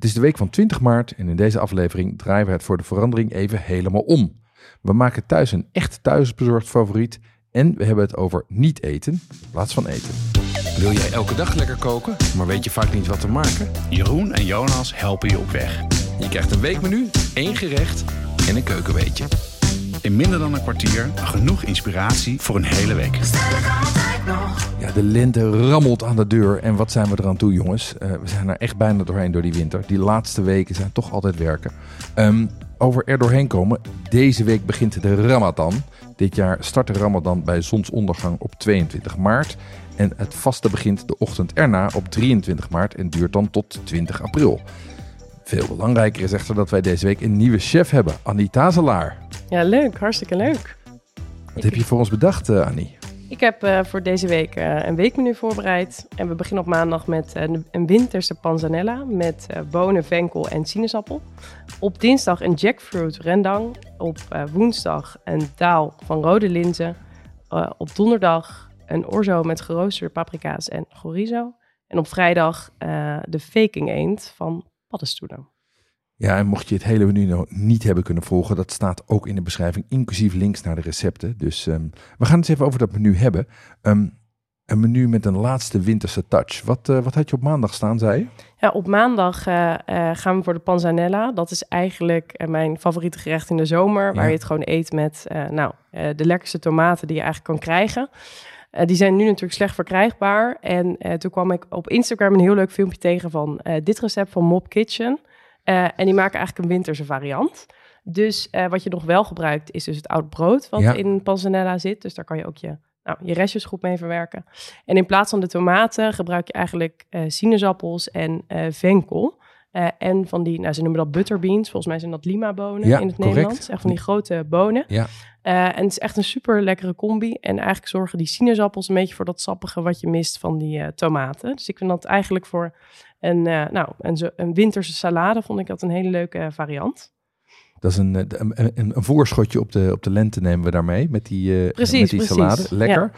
Het is de week van 20 maart en in deze aflevering draaien we het voor de verandering even helemaal om. We maken thuis een echt thuisbezorgd favoriet en we hebben het over niet eten in plaats van eten. Wil jij elke dag lekker koken, maar weet je vaak niet wat te maken? Jeroen en Jonas helpen je op weg. Je krijgt een weekmenu, één gerecht en een keukenweetje. In minder dan een kwartier genoeg inspiratie voor een hele week. Ja, de lente rammelt aan de deur en wat zijn we eraan toe jongens? Eh, we zijn er echt bijna doorheen door die winter. Die laatste weken zijn toch altijd werken. Ehm, over er doorheen komen, deze week begint de Ramadan. Dit jaar start de Ramadan bij zonsondergang op 22 maart. En het vaste begint de ochtend erna op 23 maart en duurt dan tot 20 april. Veel belangrijker is echter dat wij deze week een nieuwe chef hebben, Anita Zelaar. Ja, leuk. Hartstikke leuk. Wat heb je voor ons bedacht, eh, Annie? Ik heb eh, voor deze week eh, een weekmenu voorbereid. En we beginnen op maandag met een winterse panzanella met bonen, venkel en sinaasappel. Op dinsdag een jackfruit rendang. Op woensdag een taal van rode linzen. Op donderdag een orzo met geroosterde paprika's en chorizo. En op vrijdag de faking eend van paddenstoelen. Ja, en mocht je het hele menu nou niet hebben kunnen volgen, dat staat ook in de beschrijving, inclusief links naar de recepten. Dus ehm, we gaan het eens even over dat menu hebben. Ehm, een menu met een laatste winterse touch. Wat, eh, wat had je op maandag staan, zei je? Ja, op maandag eh, eh, gaan we voor de panzanella. Dat is eigenlijk mijn favoriete gerecht in de zomer. Waar je het gewoon eet met nou, de lekkerste tomaten die je eigenlijk kan krijgen. Eh, die zijn nu natuurlijk slecht verkrijgbaar. En eh, toen kwam ik op Instagram een heel leuk filmpje tegen van eh, dit recept van Mob Kitchen. En die maken eigenlijk een winterse variant. Dus wat je nog wel gebruikt is dus het oud brood wat Ja. in panzanella zit. Dus daar kan je ook je, nou, je restjes goed mee verwerken. En in plaats van de tomaten gebruik je eigenlijk sinaasappels en venkel. Eh, en van die, nou, ze noemen dat butterbeans. Volgens mij zijn dat lima-bonen Ja, in het correct. Nederlands. Echt van die grote bonen. Ja. Eh, en het is echt een super lekkere combi. En eigenlijk zorgen die sinaasappels een beetje voor dat sappige wat je mist van die eh, tomaten. Dus ik vind dat eigenlijk voor een, nou, een, zo- een winterse salade vond ik dat een hele leuke variant. Dat is een, een, een, voorschotje op de, op de lente nemen we daarmee, met die, Precies, met die precies. salade. Lekker.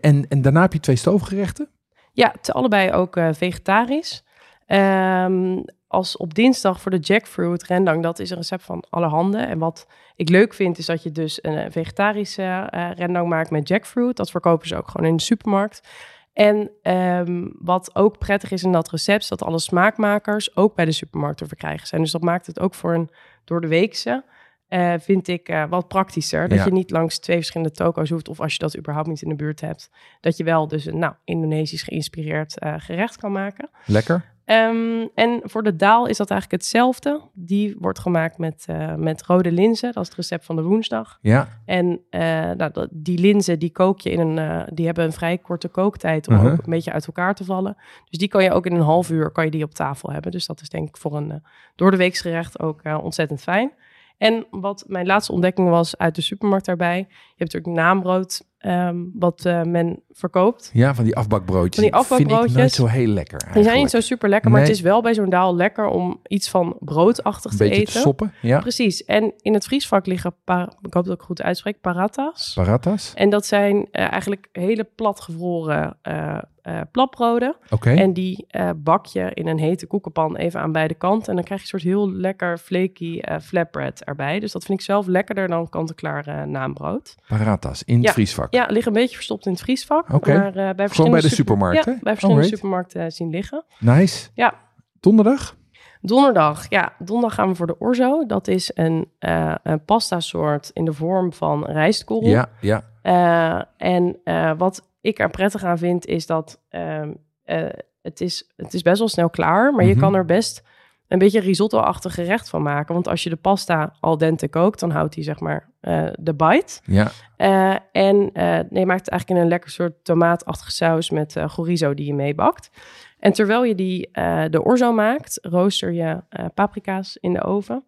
En, en daarna heb je twee stoofgerechten. Ja, allebei ook vegetarisch. Ehm, als op dinsdag voor de jackfruit rendang, dat is een recept van allerhande. En wat ik leuk vind, is dat je dus een eh, vegetarische eh, rendang maakt met jackfruit. Dat verkopen ze ook gewoon in de supermarkt. En ehm, wat ook prettig is in dat recept, is dat alle smaakmakers ook bij de supermarkt te verkrijgen zijn. Dus dat maakt het ook voor een door de weekse, eh, vind ik wat praktischer. Dat Ja. je niet langs twee verschillende toko's hoeft, of als je dat überhaupt niet in de buurt hebt, dat je wel dus een nou, Indonesisch geïnspireerd gerecht kan maken. Lekker. Ehm, en voor de daal is dat eigenlijk hetzelfde. Die wordt gemaakt met, eh, met rode linzen. Dat is het recept van de woensdag. Ja, En eh, nou, die linzen die kook je in een, eh, die hebben een vrij korte kooktijd om Uh-huh. ook een beetje uit elkaar te vallen. Dus die kan je ook in een half uur kan je die op tafel hebben. Dus dat is denk ik voor een door de weeks gerecht ook ontzettend fijn. En wat mijn laatste ontdekking was uit de supermarkt daarbij. Je hebt natuurlijk naambrood ehm, wat eh, men verkoopt. ja, van die afbakbroodjes. Van die Vind ik nooit afbakbroodjes. zo heel lekker Die zijn niet zo super lekker, maar Nee. het is wel bij zo'n daal lekker om iets van broodachtig te beetje eten. te soppen. Ja, Precies. En in het vriesvak liggen, pa- ik hoop dat ik het goed uitspreek, paratas. paratas. En dat zijn eh, eigenlijk hele platgevroren eh eh platbroden. Oké. En die bak je in een hete koekenpan even aan beide kanten. En dan krijg je een soort heel lekker flaky eh flatbread erbij. Dus dat vind ik zelf lekkerder dan kant-en-klaar naambrood. Paratas in het Ja. Ja, liggen een beetje verstopt in het vriesvak. Oké. Maar, eh, bij bij verschillende de super- supermarkt, Ja, bij verschillende Alright. supermarkten eh, zien liggen. Nice. Ja. Donderdag? Donderdag, ja, donderdag gaan we voor de orzo. Dat is een, eh een pasta soort in de vorm van rijstkorrel. Ja, ja. En wat ik er prettig aan vind, is dat ehm, eh, het, is, het is best wel snel klaar, maar Mhm. je kan er best een beetje risotto-achtig gerecht van maken. Want als je de pasta al dente kookt, dan houdt hij zeg maar eh, de bite. Ja, Eh, en eh, nee, je maakt het eigenlijk in een lekker soort tomaatachtige saus met chorizo die je meebakt. En terwijl je die, de orzo maakt, rooster je paprika's in de oven.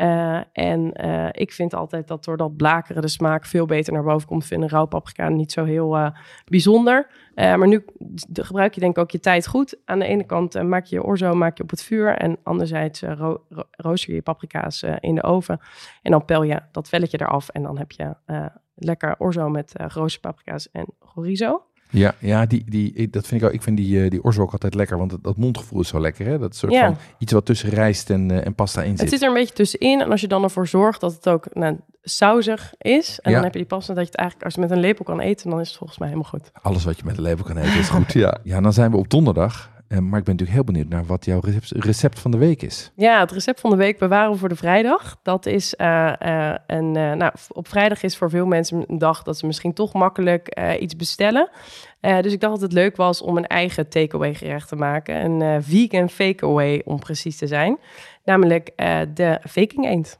Eh, en eh, ik vind altijd dat door dat blakeren de smaak veel beter naar boven komt. Ik vind een rauw paprika niet zo heel eh, bijzonder. Maar nu gebruik je denk ik ook je tijd goed. Aan de ene kant maak je je orzo maak je op het vuur. En anderzijds ro- ro- rooster je je paprika's in de oven. En dan pel je dat velletje eraf. En dan heb je lekker orzo met geroosterde paprika's en chorizo. Ja, ja die, die, ik- dat vind ik ook. Ik vind die, eh, die orzo ook altijd lekker, want dat, dat mondgevoel is zo lekker. Hè? Dat soort Ja. van iets wat tussen rijst en, eh, en pasta in Het zit. zit er een beetje tussenin. En als je dan ervoor zorgt dat het ook nou, sausig is. En Ja. dan heb je die pasta dat je het eigenlijk als je met een lepel kan eten, dan is het volgens mij helemaal goed. Alles wat je met een label kan eten is goed. ja. ja, dan zijn we op donderdag. Eh, maar ik ben natuurlijk heel benieuwd naar wat jouw recept, van de week is. Ja, het recept van de week bewaren we voor de vrijdag. Dat is eh, eh, een. nou, op vrijdag is voor veel mensen een dag dat ze misschien toch makkelijk iets bestellen. Dus ik dacht dat het leuk was om een eigen takeaway gerecht te maken. Een vegan fakeaway om precies te zijn. Namelijk de faking eend.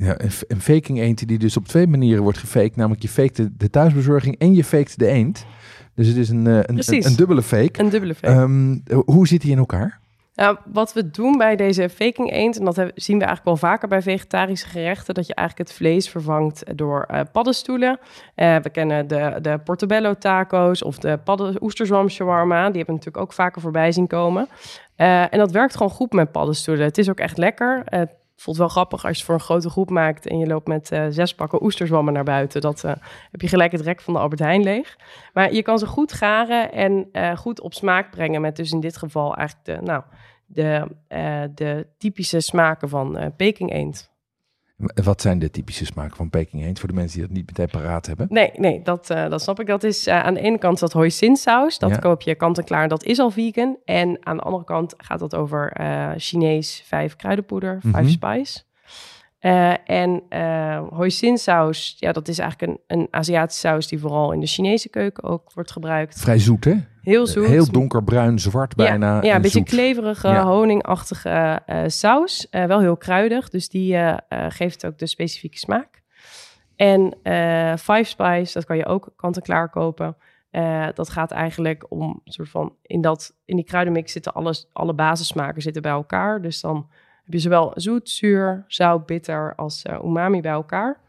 Ja, een, faking eend die dus op twee manieren wordt gefaked. Namelijk je faked de, de thuisbezorging en je faked de eend. Dus het is een, eh, een, een, dubbele fake. Een dubbele fake. Ehm, hoe zit die in elkaar? Nou, wat we doen bij deze faking eend, en dat zien we eigenlijk wel vaker bij vegetarische gerechten, dat je eigenlijk het vlees vervangt door eh, paddenstoelen. Eh, we kennen de, de portobello taco's of de padden, oesterzwam shawarma. Die hebben we natuurlijk ook vaker voorbij zien komen. En dat werkt gewoon goed met paddenstoelen. Het is ook echt lekker. Het voelt wel grappig als je het voor een grote groep maakt en je loopt met eh, zes pakken oesterzwammen naar buiten. Dat eh, heb je gelijk het rek van de Albert Heijn leeg. Maar je kan ze goed garen en eh, goed op smaak brengen met dus in dit geval eigenlijk de, nou, de, de typische smaken van Peking eend. Wat zijn de typische smaken van Peking eend voor de mensen die dat niet meteen paraat hebben? Nee, nee, dat, eh, dat snap ik. Dat is eh, aan de ene kant dat hoisinsaus. Dat Ja. koop je kant-en-klaar, dat is al vegan. En aan de andere kant gaat dat over eh Chinees vijf kruidenpoeder, vijf Mhm. spice. Eh, en eh hoisinsaus, ja, dat is eigenlijk een, een Aziatische saus die vooral in de Chinese keuken ook wordt gebruikt. Vrij zoet, hè? Heel zoet. Heel donkerbruin, zwart bijna. Ja, ja en een beetje zoet. kleverige, Ja. honingachtige eh, saus. Wel heel kruidig, dus die geeft ook de specifieke smaak. En Five Spice, dat kan je ook kant-en-klaar kopen. Dat gaat eigenlijk om een soort van... In, dat, in die kruidenmix zitten alles, alle basissmaken zitten bij elkaar. Dus dan heb je zowel zoet, zuur, zout, bitter als eh, umami bij elkaar.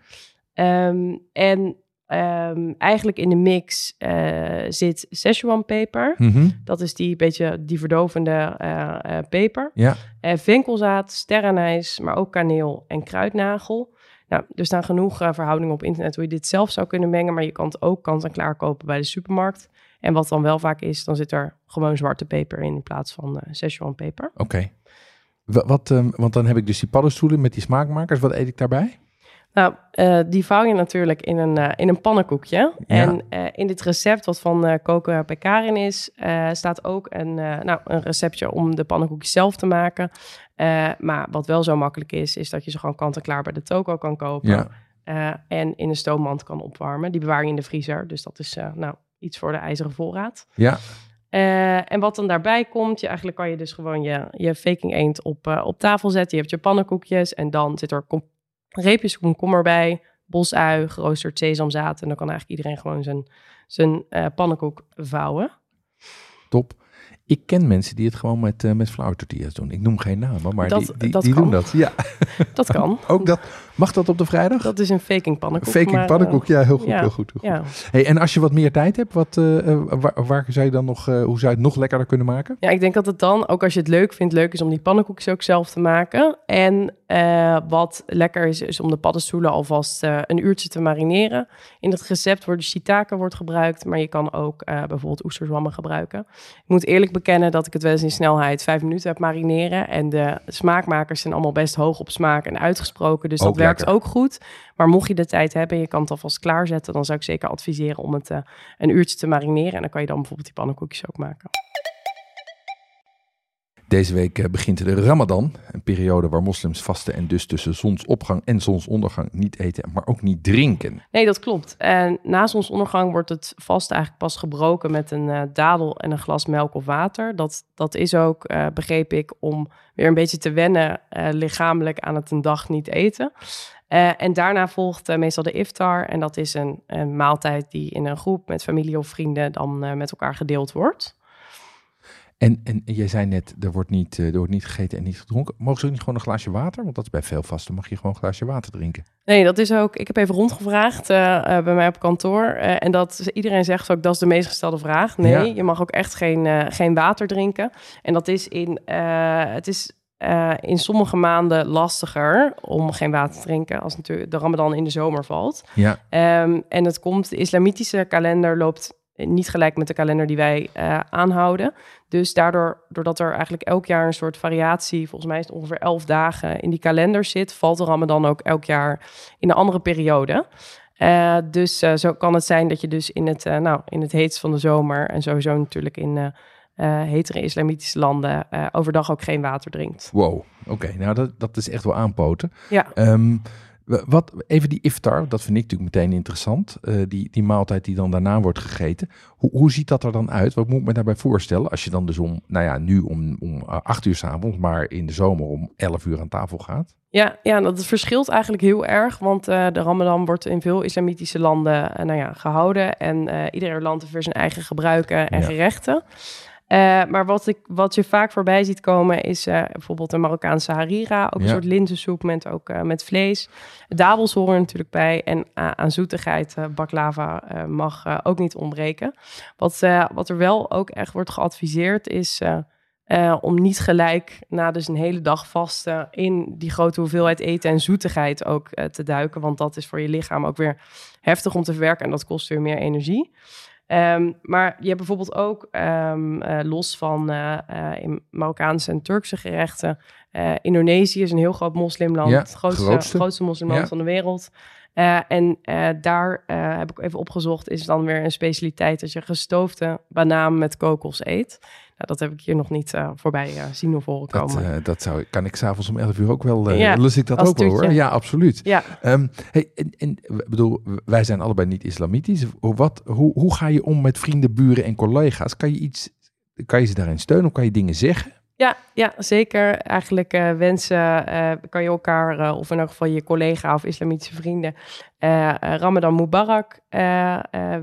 Ehm, en ehm, eigenlijk in de mix eh, zit Szechuan peper. Mhm. Dat is die beetje die verdovende eh, peper. Ja, venkelzaad, sterrenijs, maar ook kaneel en kruidnagel. Nou, er staan genoeg verhoudingen op internet hoe je dit zelf zou kunnen mengen, maar je kan het ook kant en klaar kopen bij de supermarkt. En wat dan wel vaak is, dan zit er gewoon zwarte peper in in plaats van Szechuan peper. oké. Wat, ehm, want dan heb ik dus die paddenstoelen met die smaakmakers. Wat eet ik daarbij? Nou, eh, die vouw je natuurlijk in een, eh, in een pannenkoekje. En eh, in dit recept, wat van eh Koken Pekarin is, staat ook een, nou, een receptje om de pannenkoekjes zelf te maken. Maar wat wel zo makkelijk is, is dat je ze gewoon kant-en-klaar bij de toko kan kopen. Ja. En in een stoommand kan opwarmen. Die bewaar je in de vriezer. Dus dat is nou, iets voor de ijzeren voorraad. Ja, Eh, en wat dan daarbij komt, je, eigenlijk kan je dus gewoon je, je faking eend op, eh, op tafel zetten. Je hebt je pannenkoekjes en dan zit er kom- reepjes komkommer bij, bosui, geroosterd sesamzaad. En dan kan eigenlijk iedereen gewoon zijn, zijn eh, pannenkoek vouwen. top. Ik ken mensen die het gewoon met, eh met flour tortillas doen. Ik noem geen namen, maar Dat- die, die, dat die kan. doen dat. Ja, Dat kan. ook dat. Mag dat op de vrijdag? Dat is een faking pannenkoek. Faking maar, eh, pannenkoek, ja, heel goed, ja. heel goed. Heel goed. ja. Hey, en als je wat meer tijd hebt, wat, eh, eh, waar, waar zou je dan nog, eh, hoe zou je het nog lekkerder kunnen maken? Ja, ik denk dat het dan, ook als je het leuk vindt, leuk is om die pannenkoekjes ook zelf te maken. En eh, wat lekker is, is om de paddenstoelen alvast eh, een uurtje te marineren. In het recept wordt de shiitake wordt gebruikt, maar je kan ook eh, bijvoorbeeld oesterzwammen gebruiken. Ik moet eerlijk bekennen dat ik het wel eens in snelheid vijf minuten heb marineren. En de smaakmakers zijn allemaal best hoog op smaak en uitgesproken, dus Ook dat werkt ook goed. Maar mocht je de tijd hebben en je kan het alvast klaarzetten, dan zou ik zeker adviseren om het een uurtje te marineren. En dan kan je dan bijvoorbeeld die pannenkoekjes ook maken. Deze week eh, begint de Ramadan, een periode waar moslims vasten en dus tussen zonsopgang en zonsondergang niet eten, maar ook niet drinken. Nee, dat klopt. En na zonsondergang wordt het vast eigenlijk pas gebroken met een uh, dadel en een glas melk of water. Dat, dat is ook, uh, begreep ik, om weer een beetje te wennen lichamelijk aan het een dag niet eten. en daarna volgt meestal de iftar en dat is een, een, maaltijd die in een groep met familie of vrienden dan met elkaar gedeeld wordt. En, en jij zei net, er wordt, niet, er wordt niet gegeten en niet gedronken. Mogen ze ook niet gewoon een glaasje water? Want dat is bij veel vasten, mag je gewoon een glaasje water drinken. Nee, dat is ook. Ik heb even rondgevraagd uh, uh, bij mij op kantoor. Uh, en dat iedereen zegt ook dat is de meest gestelde vraag. Nee, ja. je mag ook echt geen, geen water drinken. En dat is in. het is in sommige maanden lastiger om geen water te drinken als natuurlijk de Ramadan in de zomer valt. Ja. Um, en het komt, de islamitische kalender loopt niet gelijk met de kalender die wij uh, aanhouden. Dus daardoor, doordat er eigenlijk elk jaar een soort variatie, volgens mij is het ongeveer elf dagen in die kalender zit, valt de Ramadan ook elk jaar in een andere periode. Uh, dus uh, zo kan het zijn dat je dus in het, nou, in het heetst van de zomer en sowieso natuurlijk in hetere islamitische landen overdag ook geen water drinkt. Wow, oké. Okay. Nou, dat, dat is echt wel aanpoten. Ja. Um, wat, even die iftar, dat vind ik natuurlijk meteen interessant. Uh, die, die maaltijd die dan daarna wordt gegeten. Hoe, hoe ziet dat er dan uit? Wat moet ik me daarbij voorstellen? Als je dan dus om, nou ja, nu om, om acht uur s'avonds, maar in de zomer om elf uur aan tafel gaat. Ja, ja dat verschilt eigenlijk heel erg. Want uh, de Ramadan wordt in veel islamitische landen uh, nou ja, gehouden. En ieder land heeft weer zijn eigen gebruiken en ja. gerechten. Uh, maar wat, ik, wat je vaak voorbij ziet komen is uh, bijvoorbeeld een Marokkaanse harira. Ook een soort linzensoep met, ook, uh, met vlees. Dadels horen er natuurlijk bij. En aan zoetigheid, baklava mag ook niet ontbreken. Wat, wat er wel ook echt wordt geadviseerd is... om niet gelijk na dus een hele dag vasten in die grote hoeveelheid eten en zoetigheid ook te duiken. Want dat is voor je lichaam ook weer heftig om te verwerken en dat kost weer meer energie. Um, maar je hebt bijvoorbeeld ook, um, uh, los van uh, uh, in Marokkaanse en Turkse gerechten, Indonesië is een heel groot moslimland, ja, het grootste, grootste. grootste moslimland Ja. van de wereld. En daar heb ik even opgezocht, is dan weer een specialiteit dat je gestoofde banaan met kokos eet. Nou, dat heb ik hier nog niet voorbij zien of horen Dat, komen. eh, dat zou, kan ik s'avonds om 11 uur ook wel. eh Ja, lust ik dat ook wel hoor. Ja, absoluut. ja, Ehm, hey, en, en bedoel, wij zijn allebei niet islamitisch. Hoe- Wat, hoe, hoe ga je om met vrienden, buren en collega's? Kan je iets, kan je ze daarin steunen of kan je dingen zeggen? Ja, ja, zeker. Eigenlijk eh, wensen eh, kan je elkaar, eh, of in elk geval je collega of islamitische vrienden, Ramadan Mubarak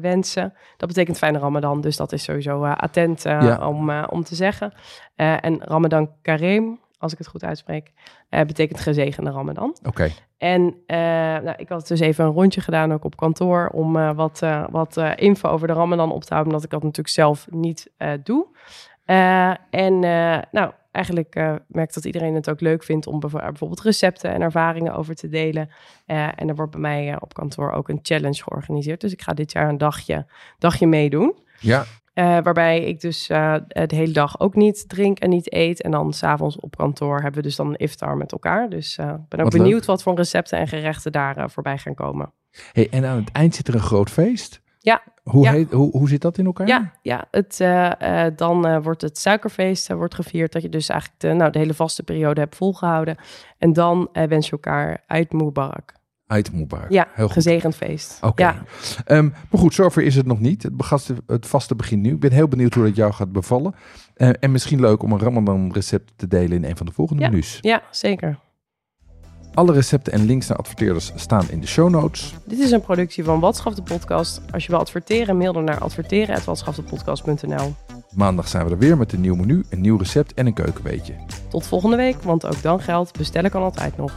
wensen. Dat betekent fijne Ramadan, dus dat is sowieso attent Ja. om, om te zeggen. En Ramadan Kareem, als ik het goed uitspreek, betekent gezegende Ramadan. Oké, En nou, ik had dus even een rondje gedaan ook op kantoor om wat, wat info over de Ramadan op te houden, omdat ik dat natuurlijk zelf niet doe. Eh, en eh, nou, eigenlijk eh merk ik dat iedereen het ook leuk vindt om bijvo- bijvoorbeeld recepten en ervaringen over te delen. En er wordt bij mij op kantoor ook een challenge georganiseerd. Dus ik ga dit jaar een dagje, dagje meedoen. ja. Waarbij ik dus de hele dag ook niet drink en niet eet. En dan s'avonds op kantoor hebben we dus dan een iftar met elkaar. Dus ik ben ook Wat benieuwd leuk. wat voor recepten en gerechten daar voorbij gaan komen. Hey, en aan het eind zit er een groot feest. Ja. Hoe, Ja. Heet, hoe, hoe zit dat in elkaar? Ja, ja het, eh, eh, dan eh, wordt het suikerfeest wordt gevierd. Dat je dus eigenlijk de, nou, de hele vaste periode hebt volgehouden. En dan wens je elkaar uit Mubarak. Uit Mubarak. Ja, heel goed. gezegend feest. Oké. Ja. Ehm, maar goed, zover is het nog niet. Het, begaste, het vaste begint nu. Ik ben heel benieuwd hoe dat jou gaat bevallen. En misschien leuk om een Ramadan recept te delen in een van de volgende Ja. menus. ja, zeker. Alle recepten en links naar adverteerders staan in de show notes. Dit is een productie van Watschaf de Podcast. Als je wil adverteren, mail dan naar adverteren.watschaftepodcast.nl. Maandag zijn we er weer met een nieuw menu, een nieuw recept en een keukenweetje. Tot volgende week, want ook dan geldt, bestellen kan altijd nog.